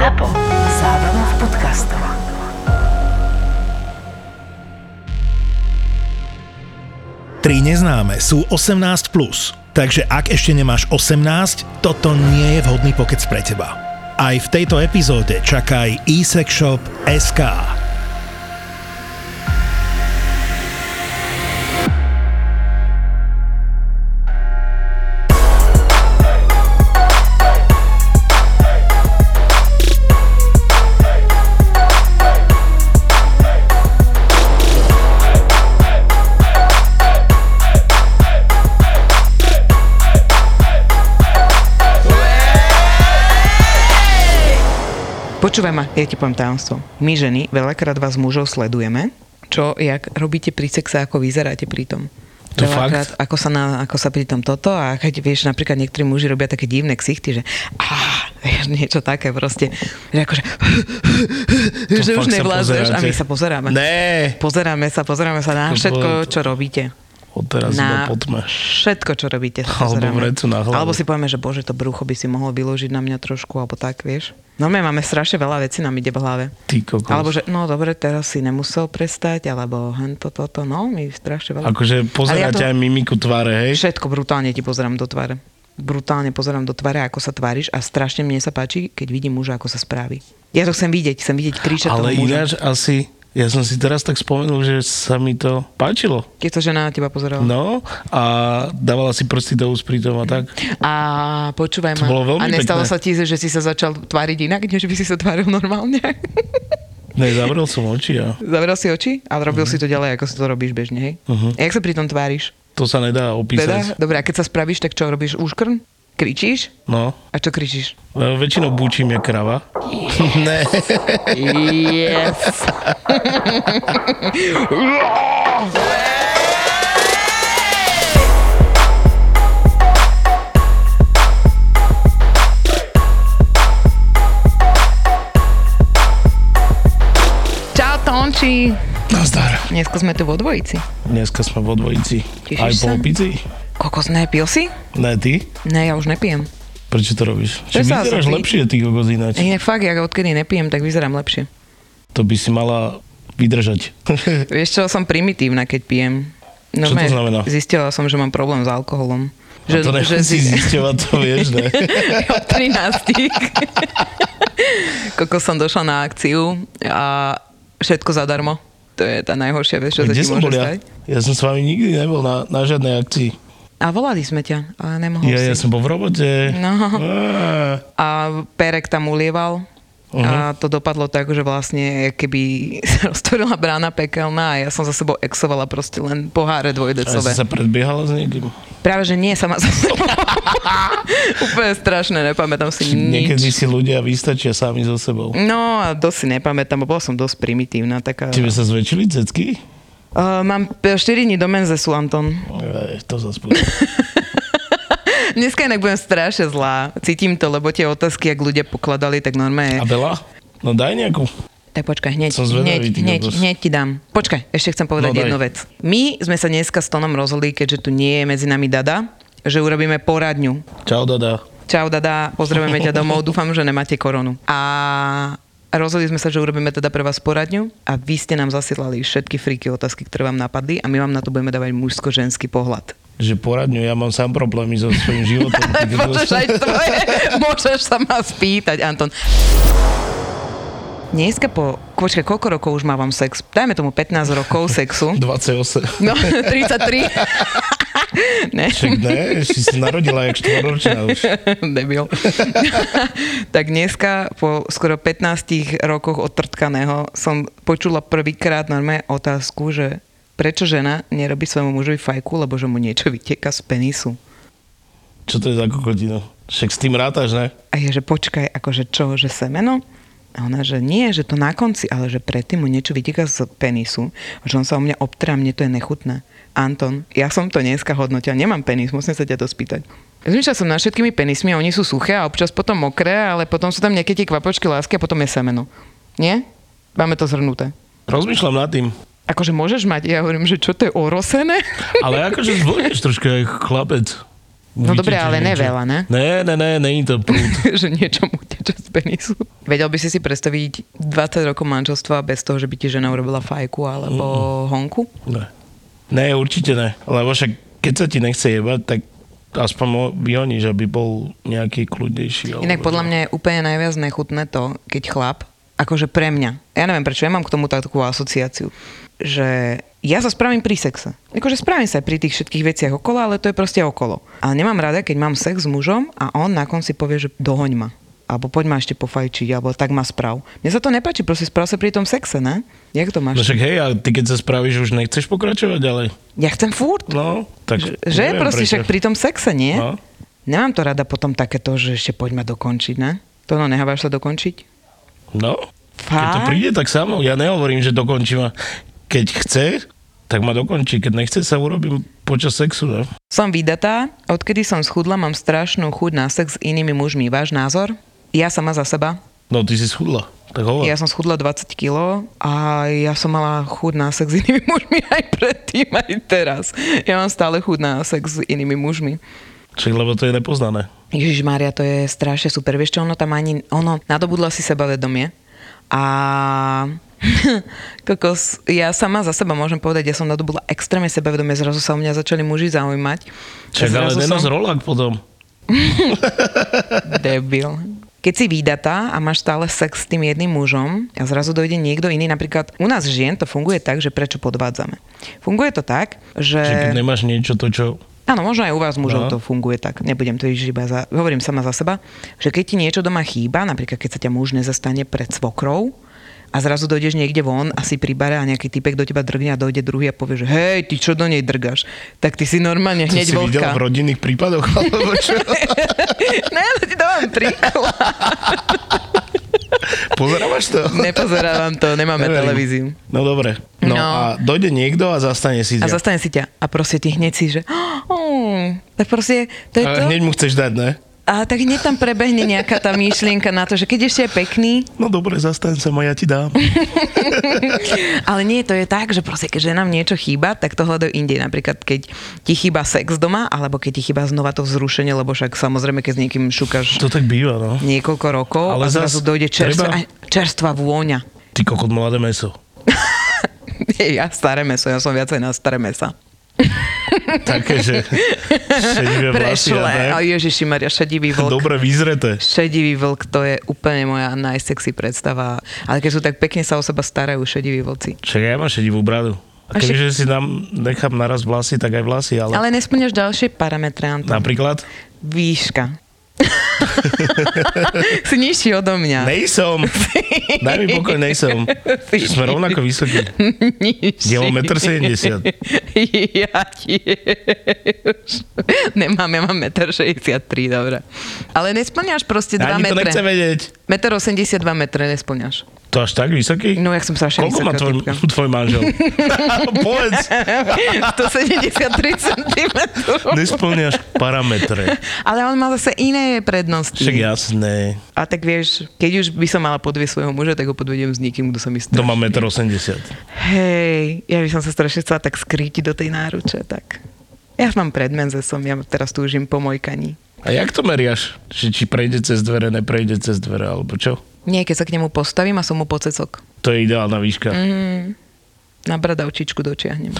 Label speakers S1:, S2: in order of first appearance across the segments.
S1: ZAPO. Zábrná v podcastov.
S2: Tri neznáme sú 18+. Plus. Takže ak ešte nemáš 18, toto nie je vhodný pokec pre teba. Aj v tejto epizóde čakaj eSex
S3: Počúvaj ma, ja ti poviem tajomstvo. My ženy veľakrát vás mužov sledujeme, čo, jak robíte pri sexe, ako vyzeráte pri tom.
S2: To
S3: veľakrát,
S2: fakt?
S3: ako sa, na, ako sa pri tom toto a keď vieš, napríklad niektorí muži robia také divné ksichty, že á, vieš, niečo také proste, že akože že už nevládzeš a my sa pozeráme.
S2: Né!
S3: Pozeráme sa, pozeráme sa na
S2: To
S3: všetko,
S2: bolo-
S3: čo robíte.
S2: Odteraz iba
S3: Na
S2: potme.
S3: všetko, čo robíte.
S2: Alebo vrecu na hlavu.
S3: Alebo si povieme, že bože, to brucho by si mohol vyložiť na mňa trošku, alebo tak, vieš. No my máme strašne veľa vecí nám ide v hlave.
S2: Ty kokos.
S3: Alebo že, no dobre, teraz si nemusel prestať, alebo hento, toto, no, my strašne veľa.
S2: Akože
S3: Ale ja
S2: pozeráte
S3: to-
S2: aj mimiku tváre, hej?
S3: Všetko brutálne ti pozerám do tváre. Brutálne pozerám do tváre, ako sa tváriš a strašne mne sa páči, keď vidím muža, ako sa správi. Ja to chcem vidieť, chcem vidieť kričať
S2: Ale ináč asi, ja som si teraz tak spomenul, že sa mi to páčilo.
S3: Keď sa žena na teba pozerala.
S2: No a dávala si prsty do úst pri tom a tak.
S3: A počúvaj ma. a nestalo
S2: pekné.
S3: sa ti, že si sa začal tváriť inak, než by si sa tváril normálne?
S2: Ne, zavrel som oči a
S3: Zavral si oči a robil
S2: Mhm.
S3: si to ďalej, ako si to robíš bežne, hej?
S2: Uh-huh.
S3: Jak sa pri tom tváriš?
S2: to sa nedá
S3: Teda?
S2: opísať.
S3: Dobre, a keď sa spravíš, tak čo robíš? Úškrn? Kričíš?
S2: No,
S3: A čo kričíš?
S2: e, väčšinou bučím jak krava. ne.
S3: Yes! Čau, Tonči.
S2: Nazdar.
S3: Dneska sme tu vo dvojici.
S2: Dneska sme vo dvojici.
S3: Tešíš
S2: Aj po opici?
S3: Kokos, nepil si?
S2: Ne, ty?
S3: Ne, ja už nepijem.
S2: Prečo to robíš?
S3: To
S2: Či
S3: sa
S2: vyzeráš
S3: zase-
S2: lepšie, ty kokos ináč.
S3: Nie, fakt, ja odkedy nepijem, tak vyzerám lepšie.
S2: To by si mala vydržať.
S3: Vieš čo, som primitívna, keď pijem.
S2: Čo to znamená?
S3: Zistila som, že mám problém s alkoholom.
S2: A to nemusí zisťovať, to vieš, ne?
S3: Od 13. Koko som došla na akciu a všetko zadarmo. To je tá najhoršia vec, čo sa ti môže
S2: bol ja?
S3: stať.
S2: Ja som s vami nikdy nebol na, na žiadnej akcii.
S3: A volali sme ťa, ale nemohol
S2: Ja, ja
S3: si.
S2: som bol v robote.
S3: No.
S2: Á.
S3: A Perek tam ulieval.
S2: Mhm.
S3: A to dopadlo tak, že vlastne keby sa roztvorila brána pekelná a ja som za sebou exovala proste len poháre
S2: A
S3: dvojdecové.
S2: si sa predbiehala s niekým?
S3: Práve, že nie, sama za sebou. Úplne strašné, nepamätám si
S2: Niekedy
S3: nič.
S2: si ľudia vystačia sami so sebou.
S3: No a dosť si nepamätám, bo bola som dosť primitívna. Taká...
S2: Tebe sa zväčšili cecky?
S3: Uh, mám 4 dní do menzesu, Anton.
S2: Ej, to zase.
S3: Dneska inak budem strašne zlá. Cítim to, lebo tie otázky, ak ľudia pokladali, tak
S2: A
S3: normálne...
S2: veľa? No daj nejakú.
S3: Tak počkaj, hneď, hneď, hneď, hneď ti dám. Počkaj, ešte chcem povedať
S2: No, daj.
S3: jednu vec. My sme sa dneska s Tonom rozhodli, keďže tu nie je medzi nami Dada, že urobíme poradňu.
S2: Čau, Dada.
S3: Čau Dada, pozdravujeme ťa domov, dúfam, že nemáte koronu. A rozhodli sme sa, že urobíme teda pre vás poradňu a vy ste nám zasielali všetky freaky otázky, ktoré vám napadli a my vám na to budeme dávať mužsko-ženský pohľad.
S2: Že poradňu, ja mám sám problémy so svojím životom.
S3: Môžeš aj tvoje, môžeš sa ma spýtať, Anton. Dneska po, počkaj, koľko rokov už mávam sex? Dajme tomu 15 rokov sexu.
S2: 28.
S3: No, 33. ne,
S2: Však ne, si narodila jak štvoročná už.
S3: debil. tak dneska po skoro 15 rokoch odtrtkaného som počula prvýkrát normálne otázku, že prečo žena nerobí svojmu mužovi fajku, lebo že mu niečo vyteka z penisu.
S2: Čo to je za kokotino? Však s tým rátaš, ne?
S3: A je, že počkaj, akože čo, že semeno? A ona, že nie, že to na konci, ale že predtým mu niečo vytýka z penisu, že on sa o mňa obtrá, mne to je nechutné. Anton, ja som to dneska hodnotil, nemám penis, musím sa ťa to spýtať. Zmýšľal som nad všetkými penismi a oni sú suché a občas potom mokré, ale potom sú tam nejaké tie kvapočky lásky a potom je semeno. Nie? Máme to zhrnuté.
S2: Rozmýšľam nad tým.
S3: Akože môžeš mať, ja hovorím, že čo to je orosené?
S2: Ale akože zvonieš trošku jak chlapec.
S3: No dobre, ale
S2: niečo.
S3: neveľa, ne?
S2: Ne, ne, ne, není to prúd.
S3: že niečo mu teče z penisu. Vedel by si si predstaviť 20 rokov manželstva bez toho, že by ti žena urobila fajku alebo honku?
S2: Ne. Ne, určite ne. Lebo však keď sa ti nechce jebať, tak aspoň vyhoníš, aby bol nejaký kľudnejší.
S3: Inak podľa mňa je úplne najviac nechutné to, keď chlap, akože pre mňa, ja neviem prečo, ja mám k tomu takú asociáciu, že ja sa spravím pri sexe. Akože spravím sa pri tých všetkých veciach okolo, ale to je proste okolo. Ale nemám rada, keď mám sex s mužom a on na konci povie, že dohoň ma. Alebo poď ma ešte pofajčiť, alebo tak ma sprav. Mne sa to nepáči, proste sprav sa pri tom sexe, ne? Jak to
S2: No
S3: máš?
S2: však hej, a ty keď sa spravíš, už nechceš pokračovať ďalej?
S3: Ja chcem furt.
S2: No, tak
S3: Že, že
S2: neviem
S3: proste
S2: prečo.
S3: však pri tom sexe, nie?
S2: No.
S3: Nemám to rada potom takéto, že ešte poď ma dokončiť, ne? To no, nehávaš sa dokončiť?
S2: No, keď to
S3: Fakt?
S2: príde, tak samo. Ja nehovorím, že dokončím. a Keď chce, tak ma dokončí. Keď nechce, sa urobím počas sexu. No.
S3: Som vydatá, odkedy som schudla, mám strašnú chuť na sex s inými mužmi. Váš názor? Ja sama za seba.
S2: no, ty si schudla. Tak hovor.
S3: Ja som schudla 20 kg a ja som mala chuť na sex s inými mužmi aj predtým, aj teraz. Ja mám stále chuť na sex s inými mužmi.
S2: Však, lebo to je nepoznané.
S3: Ježiš Mária, to je strašne super. Vieš čo, ono tam ani, ono nadobudlo si sebavedomie a kokos, ja sama za seba môžem povedať, ja som nadobudla extrémne sebavedomie, zrazu sa o mňa začali muži zaujímať.
S2: Čak, ale
S3: som-
S2: rolák potom.
S3: Debil. Keď si vydatá a máš stále sex s tým jedným mužom a zrazu dojde niekto iný, napríklad u nás žien to funguje tak, že prečo podvádzame. Funguje to tak, že...
S2: Že keď nemáš niečo to, čo...
S3: Áno, možno aj u vás mužov
S2: No.
S3: to funguje tak. Nebudem to iž iba za... Hovorím sama za seba, že keď ti niečo doma chýba, napríklad keď sa ťa muž nezastane pred svokrou, a zrazu dojdeš niekde von a si pri bare a nejaký typek do teba drgne a dojde druhý a povie, že hej, ty čo do nej drgaš? Tak ty si normálne
S2: To
S3: hneď
S2: si videl
S3: vlka.
S2: v rodinných prípadoch? Alebo čo?
S3: ne, ale ti dávam príklad.
S2: Pozerávaš to?
S3: Nepozerávam to, nemáme
S2: Neverím.
S3: televíziu.
S2: No dobre. No,
S3: No.
S2: a dojde niekto a zastane si
S3: A
S2: ťa.
S3: zastane si ťa a proste ty hneď si, že oh, tak proste to je to.
S2: A hneď mu chceš dať, ne?
S3: A tak hneď tam prebehne nejaká tá myšlienka na to, že keď ešte je pekný,
S2: No dobre, zastaň sa ma, ja ti dám.
S3: ale nie, to je tak, že proste keď nám niečo chýba, tak to hľadajú inde. Napríklad keď ti chýba sex doma, alebo keď ti chýba znova to vzrušenie, lebo však samozrejme, keď s niekým šukáš
S2: To tak býva, no.
S3: niekoľko rokov
S2: Ale
S3: a zrazu dojde čerstvá,
S2: treba-
S3: aj čerstvá vôňa.
S2: Ty kokot mladé meso.
S3: ja staré meso, ja som viacej na staré mesa.
S2: Také, že šedivé vlasy.
S3: Prešle.
S2: a ne?
S3: Ježiši Maria, šedivý vlk.
S2: Dobre vyzreté.
S3: Šedivý vlk, to je úplne moja najsexy predstava. Ale keď sú tak pekne sa o seba starajú šediví vlci.
S2: Však ja mám šedivú bradu. A kebyže si nám nechám naraz vlasy, tak aj vlasy, ale...
S3: Ale nesplňaš ďalšie parametre, Anton.
S2: Napríklad?
S3: Výška. si nižší odo mňa.
S2: Nejsom. Daj mi pokoj, nejsom. Že sme rovnako vysokí.
S3: Nižší.
S2: Ja mám 1,70 m.
S3: Ja tiež. Nemám, ja mám 1,63 m, dobre. Ale nesplňaš proste 2
S2: Ani to
S3: metre.
S2: nechce vedieť.
S3: 1,82 m nesplňaš.
S2: To až tak vysoký?
S3: No, jak som strašne
S2: Koľko má tvoj, tvoj manžel? Povedz.
S3: 173 cm.
S2: Nesplňaš parametre.
S3: Ale on má zase iné prednosti.
S2: Však jasné.
S3: A tak vieš, keď už by som mala podviesť svojho muža, tak ho podvediem s niekým, kto sa mi
S2: To
S3: strašne...
S2: má 1,80 m.
S3: Hej, ja by som sa strašne chcela tak skrítiť do tej náruče, tak... Ja mám predmenze som, ja teraz túžim po mojkaní.
S2: A jak to meriaš? Že či prejde cez dvere, neprejde cez dvere, alebo čo?
S3: Nie, keď sa k nemu postavím a som mu pocecok.
S2: To je ideálna výška.
S3: Mm, na bradavčičku dočiahnem.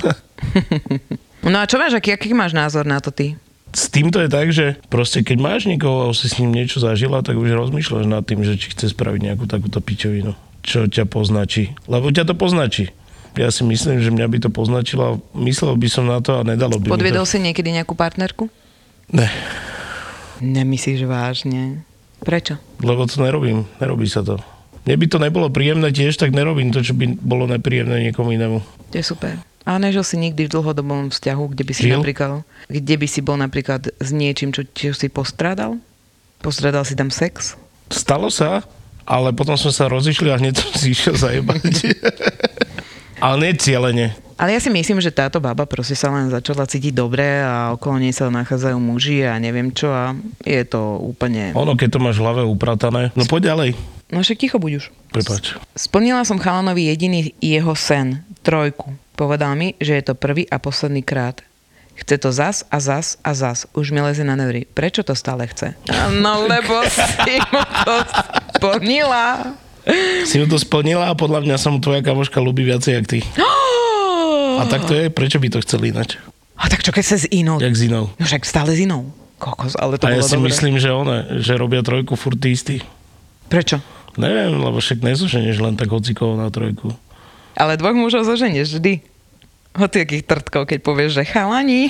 S3: no a čo máš, aký, aký máš názor na to ty?
S2: S týmto je tak, že proste keď máš niekoho a už si s ním niečo zažila, tak už rozmýšľaš nad tým, že či chce spraviť nejakú takúto pičovinu. Čo ťa poznačí. Lebo ťa to poznačí. Ja si myslím, že mňa by to poznačilo a myslel by som na to a nedalo by
S3: Podviedol
S2: to.
S3: si niekedy nejakú partnerku?
S2: Ne,
S3: Nemyslíš vážne? Prečo?
S2: lebo to nerobím. Nerobí sa to. Mne by to nebolo príjemné tiež, tak nerobím to, čo by bolo nepríjemné niekomu inému.
S3: To je super. A nežil si nikdy v dlhodobom vzťahu, kde by si
S2: Žil?
S3: napríklad, kde by si bol napríklad s niečím, čo, čo si postrádal? Postrádal si tam sex?
S2: Stalo sa, ale potom sme sa rozišli a hneď som si išiel zajebať. ale nie cieľene.
S3: Ale ja si myslím, že táto baba proste sa len začala cítiť dobre a okolo nej sa nachádzajú muži a neviem čo a je to úplne...
S2: Ono, keď to máš v hlave upratané, no poď ďalej.
S3: No však ticho buď už.
S2: Prepač.
S3: Splnila som chalanovi jediný jeho sen, trojku. Povedal mi, že je to prvý a posledný krát. Chce to zas a zas a zas. Už mi leze na neury. Prečo to stále chce? No lebo si mu to splnila.
S2: Si mu to splnila a podľa mňa sa mu tvoja kamoška ľúbi viacej, jak ty. A tak to je, prečo by to chceli ináč?
S3: A tak čo keď sa s inou?
S2: Jak s inou.
S3: No však stále s inou. Kokos, ale to
S2: A ja si
S3: dobré.
S2: myslím, že one, že robia trojku furt tí istí.
S3: Prečo?
S2: Neviem, lebo však nezoženeš len tak hocikovo na trojku.
S3: Ale dvoch mužov zoženieš vždy. Hoci akých trtkov, keď povieš, že chalani.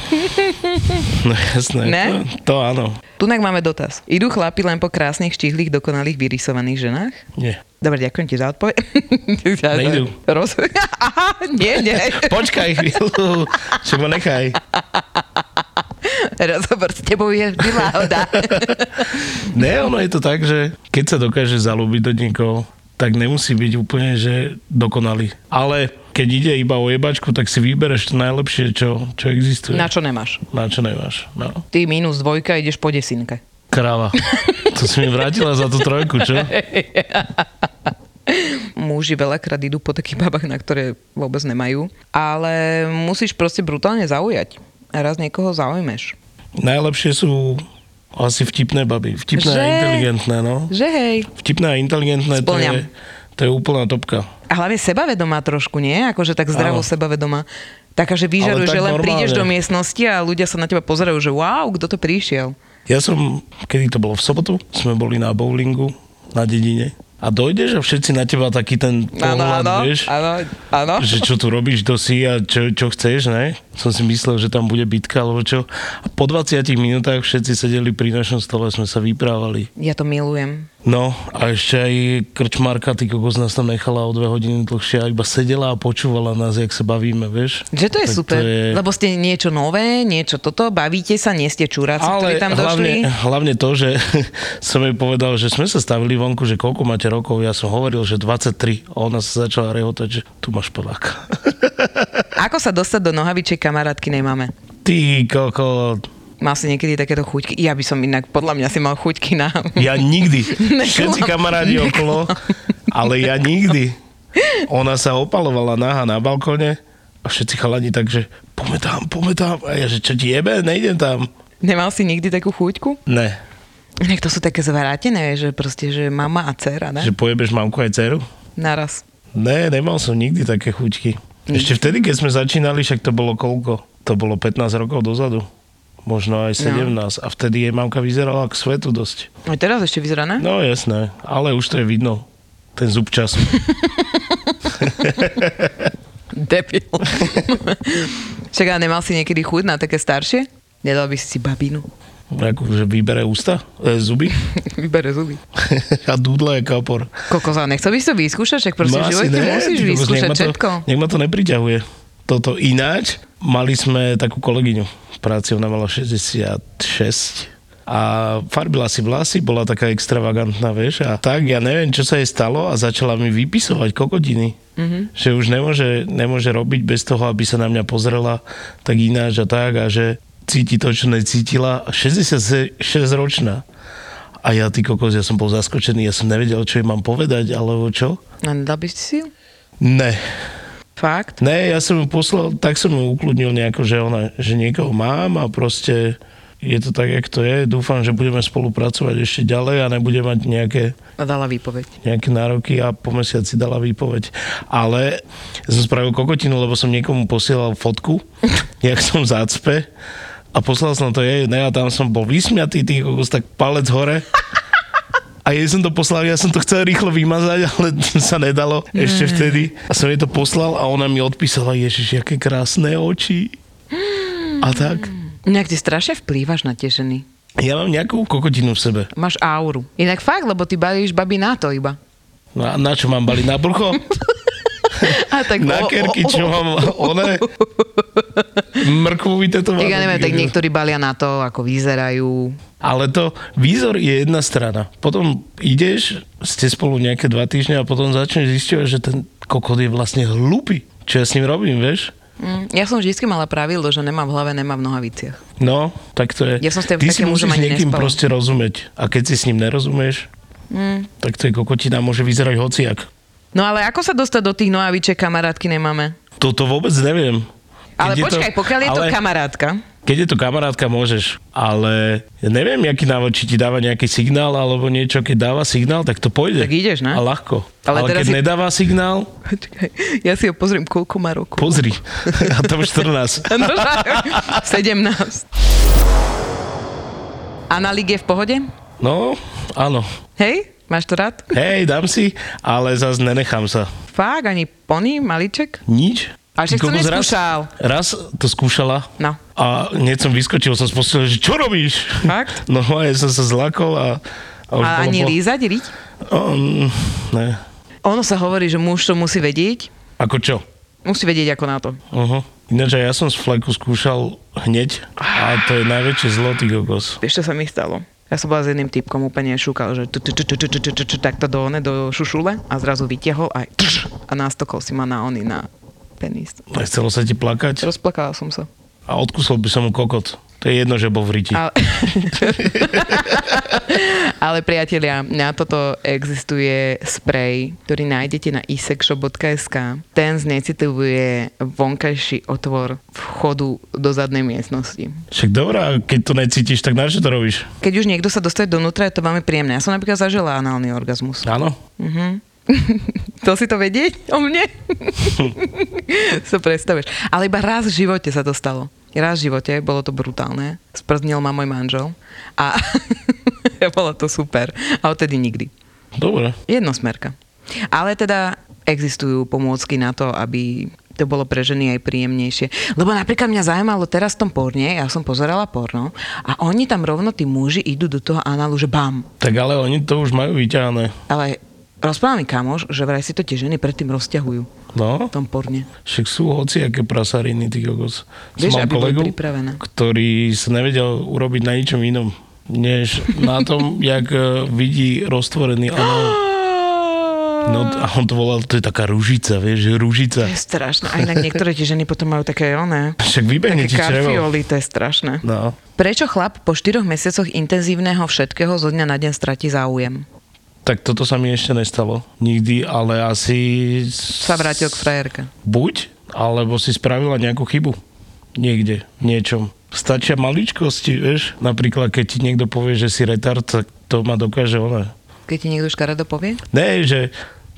S2: No jasné.
S3: Ne?
S2: To, to áno.
S3: Tunak máme dotaz. Idú chlapi len po krásnych, štihlých, dokonalých, vyrysovaných ženách?
S2: Nie.
S3: Dobre, ďakujem ti za odpoveď.
S2: Nejdu.
S3: Roz... Aha, nie, nie.
S2: Počkaj chvíľu, čo ma nechaj.
S3: Rozhovor s tebou je vždy láhoda.
S2: Ne, ono je to tak, že keď sa dokáže zalúbiť do niekoho, tak nemusí byť úplne, že dokonalý. Ale keď ide iba o jebačku, tak si vybereš to najlepšie, čo, čo existuje.
S3: Na čo nemáš?
S2: Na čo nemáš. No.
S3: Ty minus dvojka ideš po desinke.
S2: Kráva. To si mi vrátila za tú trojku, čo?
S3: Muži veľakrát idú po takých babách, na ktoré vôbec nemajú. Ale musíš proste brutálne zaujať. A raz niekoho zaujmeš.
S2: Najlepšie sú asi vtipné baby. Vtipné a
S3: Že?
S2: inteligentné, no.
S3: Že hej.
S2: Vtipné a inteligentné, to
S3: Splňam.
S2: je, to je úplná topka.
S3: A hlavne sebavedomá trošku, nie? Akože tak zdravo
S2: Áno.
S3: sebavedomá. Taká, že vyžaruje,
S2: tak
S3: že len
S2: normálne.
S3: prídeš do miestnosti a ľudia sa na teba pozerajú, že wow, kto to prišiel.
S2: Ja som, kedy to bolo v sobotu, sme boli na bowlingu na dedine a dojdeš a všetci na teba taký ten pohľad, vieš,
S3: áno, áno.
S2: že čo tu robíš, kto si a čo, čo chceš, ne? Som si myslel, že tam bude bitka, alebo čo. A po 20 minútach všetci sedeli pri našom stole, sme sa vyprávali.
S3: Ja to milujem.
S2: No a ešte aj krčmarka, ty kokos nás tam nechala o dve hodiny dlhšie a iba sedela a počúvala nás, jak sa bavíme, vieš.
S3: Že to je
S2: Tak
S3: super,
S2: je-
S3: lebo ste niečo nové, niečo toto, bavíte sa, nie ste čuráci, ktorí tam došli.
S2: hlavne, hlavne to, že som jej povedal, že sme sa stavili vonku, že koľko máte rokov, ja som hovoril, že 23 a ona sa začala rehotať, že tu máš Poláka.
S3: Ako sa dostať do nohavičej kamarátky nemáme?
S2: Ty koko,
S3: Mal si niekedy takéto chuťky? Ja by som inak, podľa mňa si mal chuťky na...
S2: ja nikdy.
S3: Neklam.
S2: Všetci kamarádi okolo, ale ja nikdy. Ona sa opalovala náha na balkone a všetci chalani tak, že poďme tam, poďme tam. A ja, že čo ti jebe, nejdem tam.
S3: Nemal si nikdy takú chuťku?
S2: Ne.
S3: Nech to sú také zvrátené, že proste, že mama a dcera, ne?
S2: Že pojebeš mamku aj dceru?
S3: Naraz.
S2: Ne, nemal som nikdy také chuťky. Ešte vtedy, keď sme začínali, však to bolo koľko? To bolo 15 rokov dozadu. Možno aj 17. No. A vtedy jej mamka vyzerala k svetu dosť.
S3: Aj teraz ešte vyzerá, ne?
S2: No jasné, ale už to je vidno. Ten zub času.
S3: Debil. Však ale nemal si niekedy chuť na také staršie? Nedal by si si babinu.
S2: Akože vybere ústa, e, zuby
S3: Vybere zuby.
S2: a dúdla je kapor.
S3: Kokos, ale nechcel by si to vyskúšať? Však proste v
S2: No
S3: živote
S2: ne,
S3: musíš vyskúšať
S2: nech ma to-
S3: všetko.
S2: Nech ma to nepriťahuje. Toto ináč, mali sme takú kolegyňu v práci, ona mala 66 a farbila si vlasy, bola taká extravagantná, vieš, a tak, ja neviem, čo sa jej stalo a začala mi vypisovať kokodiny.
S3: Mhm.
S2: Mm-hmm. Že už nemôže, nemôže robiť bez toho, aby sa na mňa pozrela tak ináč a tak a že cíti to, čo necítila. 66 ročná. A ja, ty kokos, ja som bol zaskočený, ja som nevedel, čo jej mám povedať, alebo čo.
S3: A nedal by si si ju?
S2: Ne,
S3: Fakt?
S2: ne, ja som ju poslal, tak som ju ukludnil nejako, že ona, že niekoho mám a proste je to tak, jak to je. Dúfam, že budeme spolupracovať ešte ďalej a nebude mať nejaké,
S3: A dala výpoveď.
S2: nejaké nároky a po mesiaci dala výpoveď. Ale ja som spravil kokotinu, lebo som niekomu posielal fotku, jak som v zácpe a poslal som to jej, ne, a tam som bol vysmiatý, ty kokos, tak palec hore. A jej som to poslal, ja som to chcel rýchlo vymazať, ale sa nedalo ešte vtedy. A som jej to poslal a ona mi odpísala, ježiš, aké krásne oči. A tak.
S3: Nejak ty strašne vplývaš na tie ženy.
S2: Ja mám nejakú kokotinu v sebe.
S3: Máš auru. Inak fakt, lebo ty balíš babi na to iba.
S2: No a na čo mám bali? Na brucho?
S3: A tak
S2: Na
S3: o-
S2: kerky, čo mám? One? Mrkvu vytetovanú.
S3: Tak ja neviem, tak niektorí balia na to, ako vyzerajú.
S2: Ale to, výzor je jedna strana. Potom ideš, ste spolu nejaké dva týždne a potom začneš zistiť, že ten kokot je vlastne hlupý. Čo ja s ním robím, vieš?
S3: Mm, ja som vždy mala pravidlo, že nemá v hlave, nemá v nohaviciach.
S2: No, tak to je.
S3: Ja som s tým
S2: Ty si musíš niekým
S3: nespala.
S2: proste rozumieť. A keď si s ním nerozumieš,
S3: Mm.
S2: tak to je kokotina, môže vyzerať hociak.
S3: No ale ako sa dostať do tých nohavičiek kamarátky nemáme?
S2: Toto vôbec neviem.
S3: Ale
S2: Keď je
S3: počkaj, pokiaľ je to
S2: ale
S3: kamarátka,
S2: Keď je to kamarátka, môžeš, ale ja neviem, aký návod, či ti dáva nejaký signál alebo niečo, keď dáva signál, tak to pôjde.
S3: Tak ideš, ne?
S2: A ľahko.
S3: Ale
S2: Ale, ale
S3: teraz
S2: keď
S3: si-
S2: nedáva signál,
S3: Počkaj, ja si ho pozriem, koľko má rokov.
S2: pozri. A to už 14.
S3: 17. Analík je v pohode?
S2: No, áno.
S3: Hej? Máš to rád?
S2: Hej, dám si, ale zase nenechám sa.
S3: Fakt? Ani pony, maliček?
S2: Nič.
S3: A že
S2: Ty
S3: si to
S2: kokos, raz,
S3: neskúšal.
S2: raz to skúšala
S3: No.
S2: a hneď som vyskočil, som spustil, že čo robíš?
S3: Fakt?
S2: No a ja som sa zlakol a... A,
S3: A ani
S2: po-
S3: lízať, riť?
S2: Um, ne.
S3: Ono sa hovorí, že muž to musí vedieť.
S2: Ako čo?
S3: Musí vedieť ako na to.
S2: Uh-huh. Ináč ja som z fleku skúšal hneď a to je najväčšie zlo, ty kokos.
S3: Čo sa mi stalo? Ja som bola s jedným typkom úplne šúkal, že takto do one, do šušule a zrazu vytiahol aj a nástokol si ma na ony, na penis.
S2: Chcelo sa ti plakať?
S3: Rozplakala som sa.
S2: A odkusol by som mu kokot. To je jedno, že bol v riti.
S3: Ale, ale priatelia, na toto existuje sprej, ktorý nájdete na isexshop.sk. Ten znecitlivuje vonkajší otvor vchodu do zadnej miestnosti.
S2: Však dobrá, keď to necítiš, tak na čo to robíš?
S3: Keď už niekto sa dostane donútra, je to veľmi príjemné. Ja som napríklad zažila análny orgazmus.
S2: Áno?
S3: To si to vedieť o mne? so predstavíš. Ale iba raz v živote sa to stalo. Raz v živote, bolo to brutálne. Sprznil ma môj manžel a bolo to super. A odtedy nikdy.
S2: Dobre.
S3: Jednosmerka. Ale teda existujú pomôcky na to, aby to bolo pre ženy aj príjemnejšie. Lebo napríklad mňa zaujímalo teraz v tom porne, ja som pozerala porno a oni tam rovno, tí muži, idú do toho análu, že bam.
S2: Tak ale oni to už majú vyťahané.
S3: Ale rozpráva mi kamoš, že vraj si to tie ženy predtým rozťahujú
S2: No,
S3: v tom porne.
S2: však sú hociaké prasariny, ty kokos.
S3: Vieš, boli
S2: kolegu, ktorý sa nevedel urobiť na ničom inom, než na tom, jak eh, vidí roztvorený anál. No a on to volal, to je taká rúžica, vieš, že rúžica.
S3: To je strašné. A inak niektoré tie ženy potom majú také oné,
S2: Však vybehne ti
S3: karfioli, to je strašné.
S2: No.
S3: Prečo chlap po štyroch mesiacoch intenzívneho všetkého zo dňa na deň stratí záujem?
S2: Tak toto sa mi ešte nestalo. Nikdy, ale asi...
S3: Sa vrátil k frajerke.
S2: Buď, alebo si spravila nejakú chybu. Niekde, niečom. Stačia maličkosti, vieš. Napríklad, keď ti niekto povie, že si retard, tak to ma dokáže ona.
S3: Keď ti niekto škaredo povie?
S2: Ne, že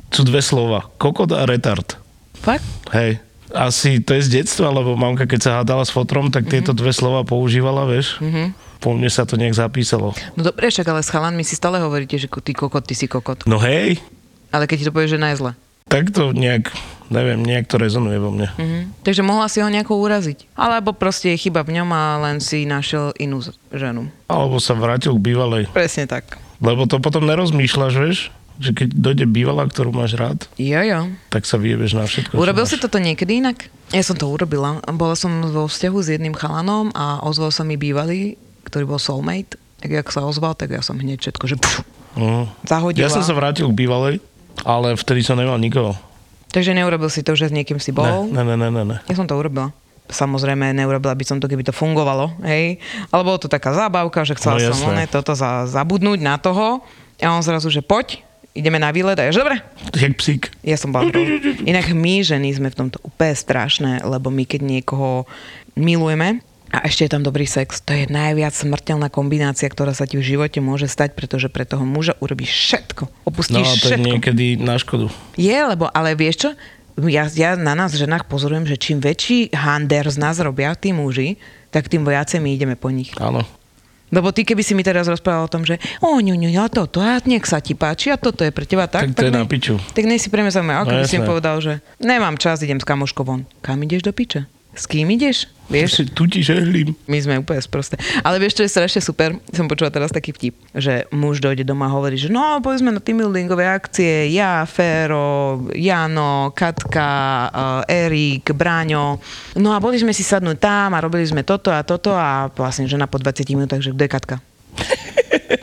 S2: sú dve slova. Kokot a retard.
S3: Fakt?
S2: Hej. Asi to je z detstva, lebo mamka, keď sa hádala s fotrom, tak tieto dve slova používala, vieš. Mm-hmm. Po mne sa to nejak zapísalo.
S3: No dobre, však ale s chalanmi si stále hovoríte, že ty kokot, ty si kokot.
S2: No hej,
S3: Ale keď ti to povie, že je zle.
S2: tak to nejak, neviem, nejak to rezonuje vo mne.
S3: Mhm. Takže mohla si ho nejako uraziť. Alebo proste je chyba v ňom a len si našiel inú ženu.
S2: Alebo sa vrátil k bývalej.
S3: Presne tak.
S2: Lebo to potom nerozmýšľaš, vieš, že keď dojde bývalá, ktorú máš rád,
S3: Jo, jo.
S2: tak sa vyjebeš na všetko.
S3: Urobil si toto niekedy inak? Ja som to urobila. Bola som vo vzťahu s jedným chalanom a ozval sa mi bývalý, ktorý bol soulmate. Tak jak sa ozval, tak ja som hneď všetko, že pf,
S2: Uh,
S3: zahodila.
S2: ja som sa vrátil k bývalej, ale vtedy som nemal nikoho.
S3: Takže neurobil si to, že s niekým si bol?
S2: Ne, ne, ne, ne, ne.
S3: Ja som to urobila. Samozrejme, neurobila by som to, keby to fungovalo, hej. Ale bolo to taká zábavka, že chcela
S2: No,
S3: som one, toto za, zabudnúť na toho. A on zrazu, že poď, ideme na výlet. A ja, že dobre.
S2: Jak psík.
S3: Ja som bola. Inak my, ženy, sme v tomto úplne strašné, lebo my, keď niekoho milujeme, a ešte je tam dobrý sex. To je najviac smrteľná kombinácia, ktorá sa ti v živote môže stať, pretože pre toho muža urobíš všetko.
S2: No
S3: Opustíš
S2: a to je
S3: všetko.
S2: niekedy na škodu.
S3: Je, lebo, ale vieš čo? Ja, ja na nás ženách pozorujem, že čím väčší hander z nás robia tí muži, tak tým viacej my ideme po nich.
S2: Áno.
S3: Lebo ty, keby si mi teraz rozprával o tom, že o, ňu, ňu, a toto, a nech sa ti páči, a toto je pre teba tak,
S2: Tak to je
S3: ne-
S2: na piču.
S3: Tak nej si pre mňa ako
S2: No
S3: by si povedal, že nemám čas, idem s kamoškou von. Kam ideš do piče? S kým ideš? Vieš?
S2: Tu ti žehlím.
S3: My sme úplne sprosté. Ale vieš, čo je strašne super? Som počula teraz taký vtip, že muž dojde doma a hovorí, že no, boli sme na team buildingové akcie, ja, Fero, Jano, Katka, uh, Erik, Bráňo. No a boli sme si sadnúť tam a robili sme toto a toto a vlastne žena po 20 minútach, že kto je Katka?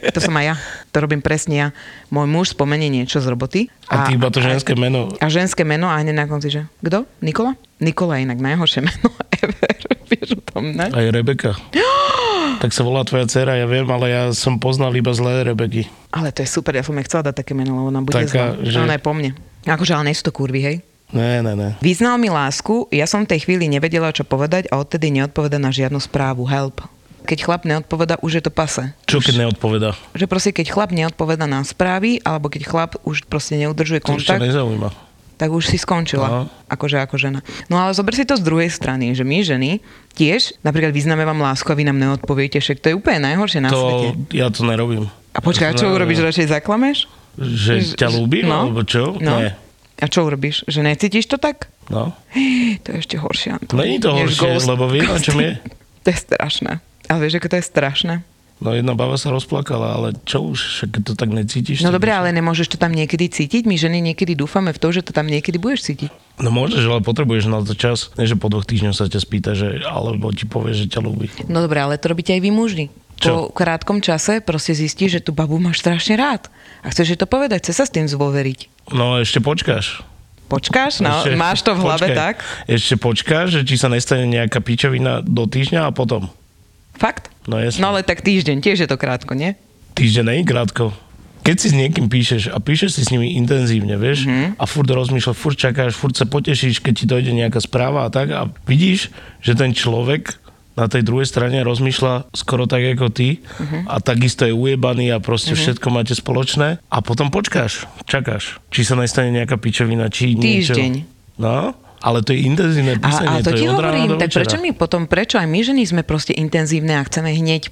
S3: To som aj ja. To robím presne ja. Môj muž spomenie niečo z roboty.
S2: A ty iba to ženské meno.
S3: A ženské meno a hneď na konci, že kto? Nikola? Nikola je inak najhoršie meno ever. Vieš o tom, ne?
S2: Aj Rebeka. tak sa volá tvoja dcera, ja viem, ale ja som poznal iba zlé Rebeky.
S3: Ale to je super, ja som jej chcela dať také meno, lebo ona bude
S2: Taká,
S3: zlá.
S2: že-
S3: Ona je po mne. Akože, ale nie sú to kurvy, hej?
S2: Ne, ne, ne.
S3: Vyznal mi lásku, ja som v tej chvíli nevedela, čo povedať a odtedy neodpoveda na žiadnu správu. Help. Keď chlap neodpoveda, už je to pase.
S2: Čo keď neodpoveda?
S3: Že proste keď chlap neodpoveda na správy, alebo keď chlap už proste neudržuje
S2: To už
S3: kontakt,
S2: nezaujíma.
S3: tak už si skončila.
S2: No.
S3: Akože ako žena. No ale zober si to z druhej strany, že my ženy tiež napríklad vyznáme vám lásku a vy nám neodpoviete, však to je úplne najhoršie na svete.
S2: To, ja to nerobím.
S3: A počkaj, a čo urobíš, radšej zaklameš?
S2: Že ťa ľúbim,
S3: No.
S2: alebo čo?
S3: No.
S2: Nie.
S3: A čo urobíš? Že necítiš to tak?
S2: No.
S3: To je ešte horšie. Anton.
S2: Není to horšie, lebo vieš, o čom je?
S3: To je strašné. Ale vieš, ako to je strašné?
S2: No jedna baba sa rozplakala, ale čo už, však to tak necítiš.
S3: No dobre, ale nemôžeš to tam niekedy cítiť? My ženy niekedy dúfame v to, že to tam niekedy budeš cítiť.
S2: No môžeš, ale potrebuješ na to čas. Nie, že po dvoch týždňoch sa ťa spýta, že, alebo ti povie, že ťa ľúbi.
S3: No dobre, ale to robíte aj vy muži. Po
S2: Čo?
S3: krátkom čase proste zistíš, že tú babu máš strašne rád. A chceš jej to povedať, chce sa s tým zvoveriť.
S2: No ešte počkáš.
S3: Počkáš? No,
S2: Ešte-
S3: máš to v hlave
S2: počkaj.
S3: tak?
S2: Ešte počkáš, že či sa nestane nejaká pičovina do týždňa a potom.
S3: Fakt?
S2: No jasne.
S3: No ale tak týždeň, tiež je to krátko, nie?
S2: Týždeň nie je krátko. Keď si s niekým píšeš a píšeš si s nimi intenzívne, vieš,
S3: Mhm.
S2: mm-hmm. a furt rozmýšľaš, furt čakáš, furt sa potešíš, keď ti dojde nejaká správa a tak a vidíš, že ten človek na tej druhej strane rozmýšľa skoro tak ako ty
S3: Mhm.
S2: a takisto je ujebaný a proste všetko máte spoločné a potom počkáš, čakáš, či sa nestane nejaká pičovina, či niečo.
S3: Týždeň.
S2: No, ale to je intenzívne
S3: A,
S2: písanie,
S3: a to,
S2: to,
S3: ti hovorím, tak prečo my potom, prečo aj my ženy sme proste intenzívne a chceme hneď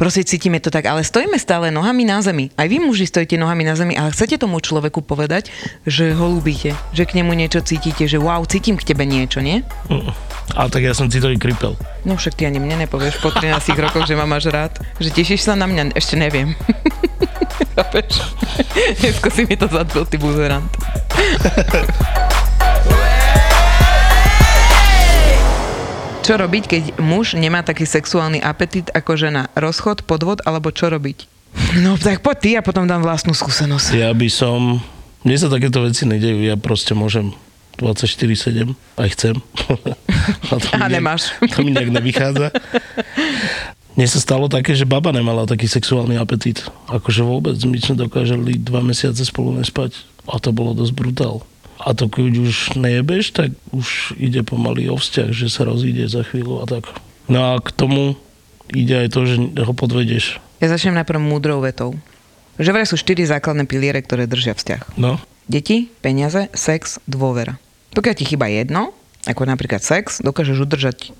S3: Proste cítime to tak, ale stojíme stále nohami na zemi. Aj vy muži stojíte nohami na zemi, ale chcete tomu človeku povedať, že ho ľúbite, že k nemu niečo cítite, že wow, cítim k tebe niečo, nie?
S2: Mm. Ale tak ja som citový kripel.
S3: No však ty ani mne nepovieš po 13 rokoch, že ma máš rád. Že tešíš sa na mňa, ešte neviem. Chápeš? Dnesko si mi to zadbil, ty buzerant. Čo robiť, keď muž nemá taký sexuálny apetit ako žena? Rozchod, podvod alebo čo robiť? No tak poď ty a potom dám vlastnú skúsenosť.
S2: Ja by som... Mne sa takéto veci nedejú, ja proste môžem 24-7, aj chcem. a, to
S3: A
S2: mi nejak-
S3: nemáš.
S2: To mi nejak nevychádza. Mne sa stalo také, že baba nemala taký sexuálny apetít. Akože vôbec. My sme dokázali dva mesiace spolu nespať. A to bolo dosť brutál. A to keď už nejebeš, tak už ide pomaly o vzťah, že sa rozíde za chvíľu a tak. No a k tomu ide aj to, že ho podvedieš.
S3: Ja začnem najprv múdrou vetou. Že vraj sú štyri základné piliere, ktoré držia vzťah.
S2: No,
S3: Deti, peniaze, sex, dôvera. Pokiaľ ti chýba jedno, ako napríklad sex, dokážeš udržať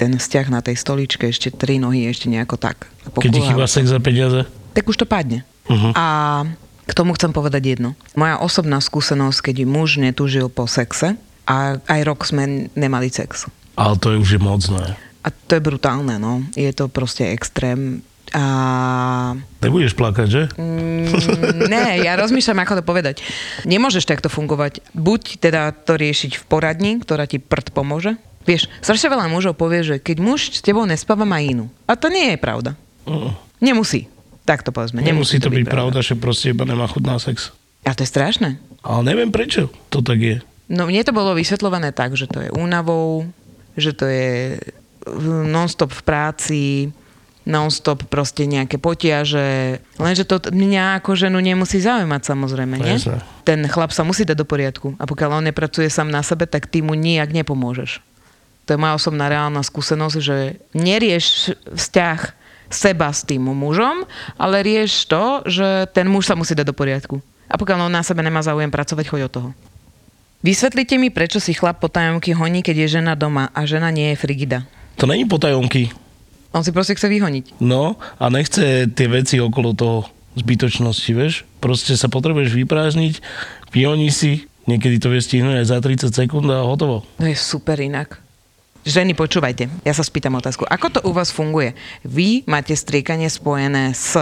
S3: ten vzťah na tej stoličke ešte tri nohy, ešte nejako tak. A
S2: keď ti chýba sex za peniaze.
S3: Tak už to padne.
S2: Uh-huh.
S3: A k tomu chcem povedať jedno. Moja osobná skúsenosť, keď muž netúžil po sexe a aj rok sme nemali sex.
S2: Ale to je už je mocné.
S3: A to je brutálne, no. Je to proste extrém. A
S2: Nebudeš plakať, že?
S3: Mm, ne, ja rozmýšľam, ako to povedať. Nemôžeš takto fungovať. Buď teda to riešiť v poradni, ktorá ti prd pomôže. Vieš, strašne veľa mužov povie, že keď muž s tebou nespáva, má inú. A to nie je pravda.
S2: Mm.
S3: Nemusí. Tak to povedzme.
S2: Nemusí to byť pravda, že proste iba nemá chuť na sex.
S3: A to je strašné.
S2: Ale neviem prečo to tak je.
S3: No mne to bolo vysvetľované tak, že to je únavou, že to je non-stop v práci, non-stop proste nejaké potiaže. Lenže to mňa ako ženu nemusí zaujímať samozrejme, nie? Ten chlap sa musí dať do poriadku. A pokiaľ on nepracuje sám na sebe, tak ty mu nijak nepomôžeš. To je moja osobná reálna skúsenosť, že nerieš vzťah seba s tým mužom, ale rieš to, že ten muž sa musí dať do poriadku. A pokiaľ on na sebe nemá záujem pracovať, choď od toho. Vysvetlite mi, prečo si chlap po tajomky honí, keď je žena doma a žena nie je frigida.
S2: To není potajomky.
S3: On si proste chce vyhoniť.
S2: No a nechce tie veci okolo toho zbytočnosti, vieš? Proste sa potrebuješ vyprázdniť, vyhoní si, niekedy to vie stihnúť aj za 30 sekúnd a hotovo.
S3: To je super inak. Ženy, počúvajte, ja sa spýtam otázku. Ako to u vás funguje? Vy máte striekanie spojené s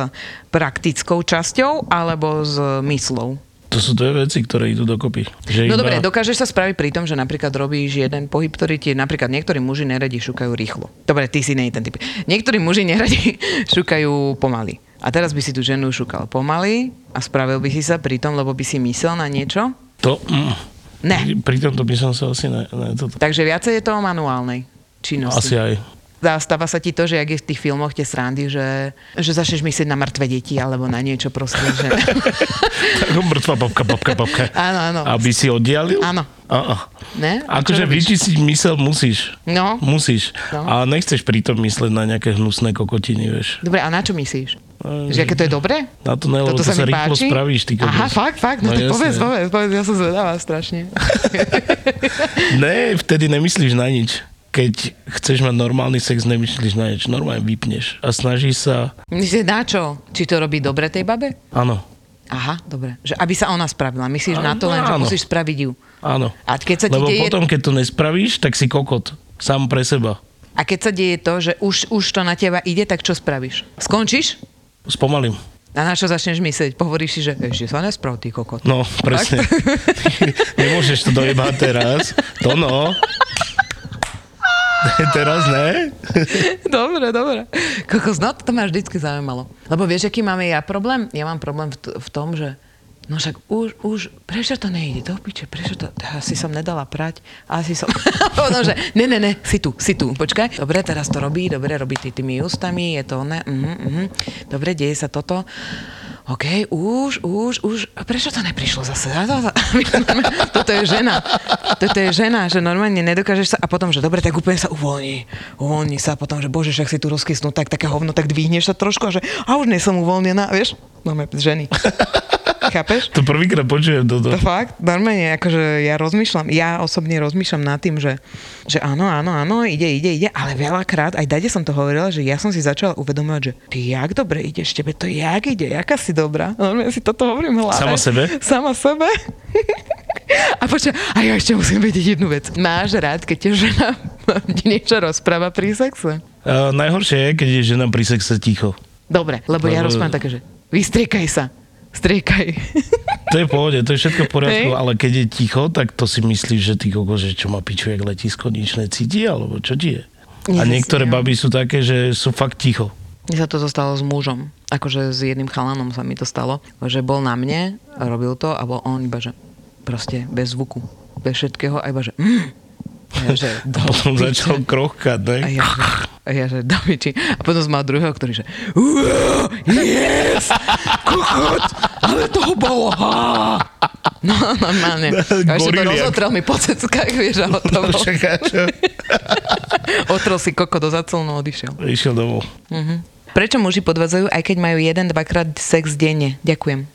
S3: praktickou časťou alebo s myslou?
S2: To sú dve veci, ktoré idú dokopy. Že
S3: No
S2: iba...
S3: dobre, dokážeš sa spraviť pri tom, že napríklad robíš jeden pohyb, ktorý ti napríklad niektorí muži neradi šukajú rýchlo. Dobre, ty si nej ten typ. Niektorí muži neradi šukajú pomaly. A teraz by si tú ženu šukal pomaly a spravil by si sa pri tom, lebo by si myslel na niečo?
S2: To, mm,
S3: Ne.
S2: Pri tomto by som sa asi ne, ne toto.
S3: Takže viacej je to o manuálnej činnosti.
S2: Asi aj.
S3: Dá- Stáva sa ti to, že jak je v tých filmoch tie srandy, že, že začneš myslieť na mŕtve deti alebo na niečo proste, že...
S2: Mŕtva babka, babka, babka.
S3: áno, áno.
S2: Aby si oddialil?
S3: Áno.
S2: A, a.
S3: Ne?
S2: Akože vyčistiť mysel musíš.
S3: No.
S2: Musíš.
S3: No.
S2: A nechceš pritom mysleť na nejaké hnusné kokotiny, vieš.
S3: Dobre, a na čo myslíš? Že aké to je dobré?
S2: Na to ne, lebo to
S3: sa
S2: sa rýchlo
S3: páči.
S2: spravíš, ty kokos.
S3: Aha, fakt, fakt, no,
S2: No
S3: tak povedz, povedz, povedz, ja som zvedavá strašne.
S2: Ne, vtedy nemyslíš na nič. Keď chceš mať normálny sex, nemyslíš na nič. Normálne vypneš a snažíš sa...
S3: Myslíš na čo? Či to robí dobre tej babe?
S2: Áno,
S3: Aha, dobre. Že aby sa ona spravila. Myslíš na to len, že
S2: Áno.
S3: musíš spraviť ju.
S2: áno.
S3: A keď sa ti
S2: Lebo
S3: deje...
S2: potom, keď to nespravíš, tak si kokot. Sám pre seba.
S3: A keď sa deje to, že už, už to na teba ide, tak čo spravíš? Skončíš?
S2: Spomalím.
S3: A na čo začneš myslieť? Pohovoríš si, že ešte sa nesprav, ty kokot.
S2: No, presne. Nemôžeš to dojebať teraz. To no. teraz ne?
S3: dobre, dobre. Kokos, no to ma vždycky zaujímalo. Lebo vieš, aký máme ja problém? Ja mám problém v, t- v tom, že No však už, už, prečo to nejde do piče, prečo to, asi som nedala prať, asi som, no, že ne, ne, ne, si tu, si tu, počkaj, dobre, teraz to robí, dobre, robí ty tými ústami, je to ne, uh-huh, uh-huh. dobre, deje sa toto, OK, už, už, už, a prečo to neprišlo zase? A to- Toto je žena. Toto je žena, že normálne nedokážeš sa a potom, že dobre, tak úplne sa uvoľní. Uvoľní sa a potom, že bože, však si tu rozkysnú, tak také hovno, tak dvihneš sa trošku a že a už nie som uvoľnená, vieš? Máme ženy. Chápeš?
S2: To prvýkrát počujem toto.
S3: To fakt, normálne, akože ja rozmýšľam, ja osobne rozmýšľam nad tým, že, že áno, áno, áno, ide, ide, ide, ale veľakrát, aj dade som to hovorila, že ja som si začala uvedomovať, že ty jak dobre ideš, tebe to jak ide, jaká si dobrá. Normálne si toto hovorím hlave.
S2: Sama sebe?
S3: Sama sebe. A počkaj, a ja ešte musím vedieť jednu vec. Máš rád, keď ťa žena niečo rozpráva pri sexe?
S2: Uh, najhoršie je, keď je žena pri sexe ticho.
S3: Dobre, lebo ja
S2: Lebo-
S3: rozprávam také, že vystriekaj sa, striekaj.
S2: To je v pohode, to je všetko v poriadku,
S3: Hej.
S2: ale keď je ticho, tak to si myslíš, že ty kokos, že čo má piču, jak letisko, nič necíti, alebo čo ti je? A
S3: Nie,
S2: niektoré
S3: ja.
S2: baby sú také, že sú fakt ticho.
S3: Mne sa toto stalo s mužom. Akože s jedným chalanom sa mi to stalo. Že bol na mne, robil to a bol on iba, že proste bez zvuku. Bez všetkého a iba, že mm. A ja, že
S2: potom začal krochkať, ne?
S3: A ja, že, a ja, že do piči. A potom som mal druhého, ktorý, že "Uá, yes, kokot, ale toho bolo, ha. No, normálne. A ešte to rozotrel mi po ceckách, vieš, a hotovo.
S2: Čaká, čo?
S3: Otrel si koko do zaclnu, odišiel.
S2: Išiel domov.
S3: Prečo muži podvádzajú, aj keď majú jeden, dvakrát sex denne? Ďakujem.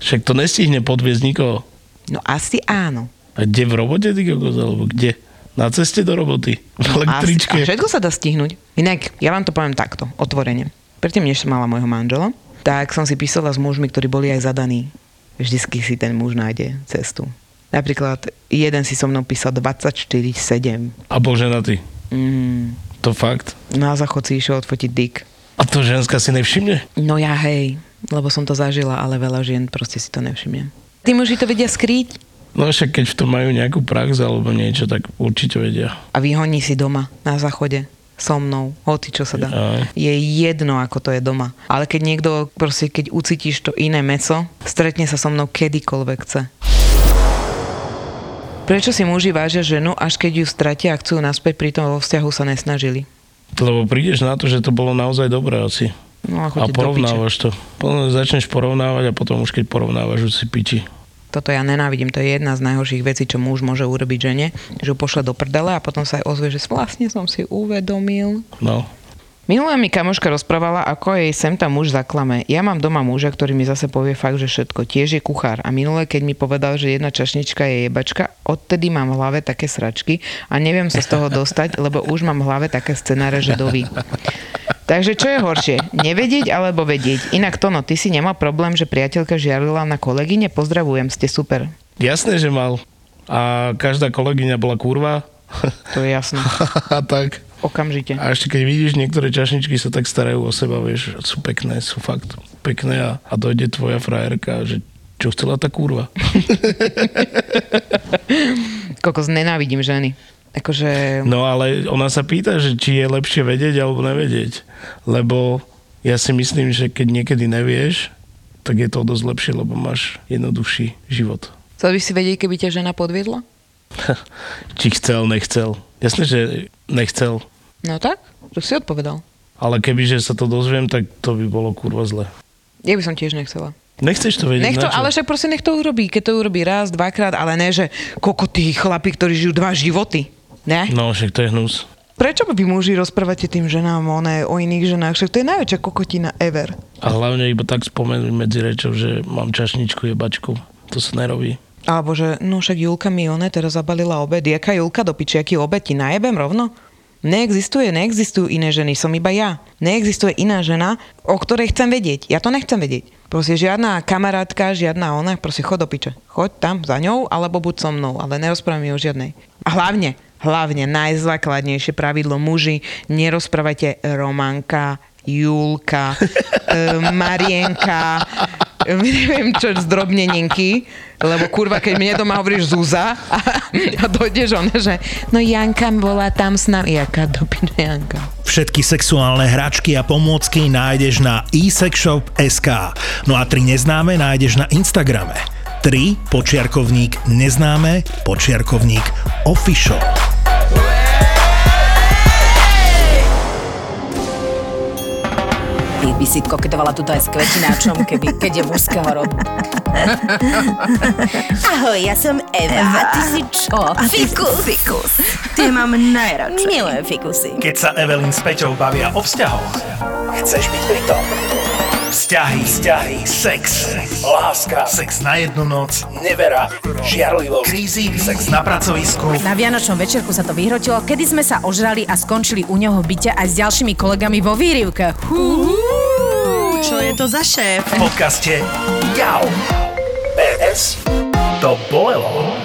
S2: Však to nestihne podviezť nikoho.
S3: No asi áno.
S2: A kde v robote, ty kokos, alebo kde? Na ceste do roboty? V
S3: No,
S2: električke?
S3: Asi, a všetko sa dá stihnúť. Inak, ja vám to poviem takto, otvorene. Predtým, než som mala môjho manžela, tak som si písala s mužmi, ktorí boli aj zadaní. Vždycky si ten muž nájde cestu. Napríklad, jeden si so mnou písal 24-7.
S2: A bol ženatý.
S3: Mm,
S2: To fakt?
S3: na záchod si išiel odfotiť dick.
S2: A to ženská si nevšimne?
S3: No ja hej, lebo som to zažila, ale veľa žien proste si to nevšimne. Tí muži to vedia skrýť
S2: No však keď v tom majú nejakú prax alebo niečo, tak určite vedia.
S3: a vyhoní si doma na záchode so mnou, hoci čo sa dá. Je jedno, ako to je doma. Ale keď niekto, proste keď ucítiš to iné meso, stretne sa so mnou kedykoľvek chce. Prečo si muži vážia ženu, až keď ju stratia a chcú naspäť, pritom vo vzťahu sa nesnažili?
S2: Lebo prídeš na to, že to bolo naozaj dobré asi.
S3: No a
S2: A porovnávaš to. Potom začneš porovnávať a potom už keď porovnávaš, už si piči.
S3: Toto ja nenávidím, to je jedna z najhorších vecí, čo muž môže urobiť žene, že ju pošle do prdele a potom sa aj ozve, že vlastne som si uvedomil.
S2: No.
S3: Minulé mi kamoška rozprávala, ako jej sem tam muž zaklame. Ja mám doma muža, ktorý mi zase povie fakt, že všetko. Tiež je kuchár. A minulé, keď mi povedal, že jedna čašnička je jebačka, odtedy mám v hlave také sračky a neviem sa z toho dostať, lebo už mám v hlave také scenáre, že doví. Takže čo je horšie? Nevedieť alebo vedieť? Inak to no, ty si nemal problém, že priateľka žiarila na kolegyne? Pozdravujem, ste super.
S2: Jasné, že mal. A každá kolegyňa bola kurva.
S3: To je jasné.
S2: a tak.
S3: Okamžite.
S2: A ešte keď vidíš, niektoré čašničky sa tak starajú o seba, vieš, sú pekné, sú fakt pekné a, a dojde tvoja frajerka, že čo chcela tá kurva.
S3: Kokos, nenávidím ženy. Akože...
S2: No ale ona sa pýta, že či je lepšie vedieť alebo nevedieť. Lebo ja si myslím, že keď niekedy nevieš, tak je to dosť lepšie, lebo máš jednoduchší život.
S3: Chcel by si vedieť, keby ťa žena podviedla?
S2: či chcel, nechcel. Jasné, že nechcel.
S3: No tak, to si odpovedal.
S2: Ale kebyže sa to dozviem, tak to by bolo kurva zle.
S3: Ja by som tiež nechcela.
S2: Nechceš to vedieť?
S3: Nech to, ale však proste nech to urobí. Keď to urobí raz, dvakrát, ale ne, že koľko tých chlapí, ktorí žijú dva životy. Ne?
S2: No, však to je hnus.
S3: Prečo by muži rozprávate tým ženám one, o iných ženách? Však to je najväčšia kokotina ever.
S2: A hlavne iba tak spomenúť medzi rečou, že mám čašničku jebačku. To sa nerobí.
S3: Alebo že, no však Julka mi one teraz zabalila obed. Jaká Julka do piči, aký obed ti najebem rovno? Neexistuje, neexistujú iné ženy, som iba ja. Neexistuje iná žena, o ktorej chcem vedieť. Ja to nechcem vedieť. Proste žiadna kamarátka, žiadna ona, proste chod do piče. Choď tam za ňou, alebo buď so mnou, ale nerozprávaj mi o žiadnej. A hlavne, hlavne najzákladnejšie pravidlo muži, nerozprávajte Romanka, Julka, e, Marienka, neviem čo, zdrobneninky, lebo kurva, keď mne doma hovoríš Zúza a, a dojdeš on, že no Janka bola tam s nami. Jaká do piče Janka?
S4: Všetky sexuálne hračky a pomôcky nájdeš na eSexShop.sk. No a tri neznáme nájdeš na Instagrame. 3 počiarkovník neznáme počiarkovník official.
S1: Ty by si koketovala tuto aj s kvetináčom, keby, keď je mužského rodu.
S5: Ahoj, ja som Eva.
S1: Eva, ty si čo?
S5: A ty
S1: Fikus.
S5: Fikus. Tie mám najradšej.
S1: Milujem fikusy.
S4: Keď sa Evelyn s Peťou bavia o vzťahoch, chceš byť pri tom. Vzťahy, vzťahy, sex, láska, sex na jednu noc, nevera, žiarlivosť, krízy, sex na pracovisku.
S6: Na Vianočnom večerku sa to vyhrotilo, kedy sme sa ožrali a skončili u neho byte aj s ďalšími kolegami vo výrivke. Hú.
S5: Čo je to za šéf?
S4: V podcaste Jau. PS to bolelo.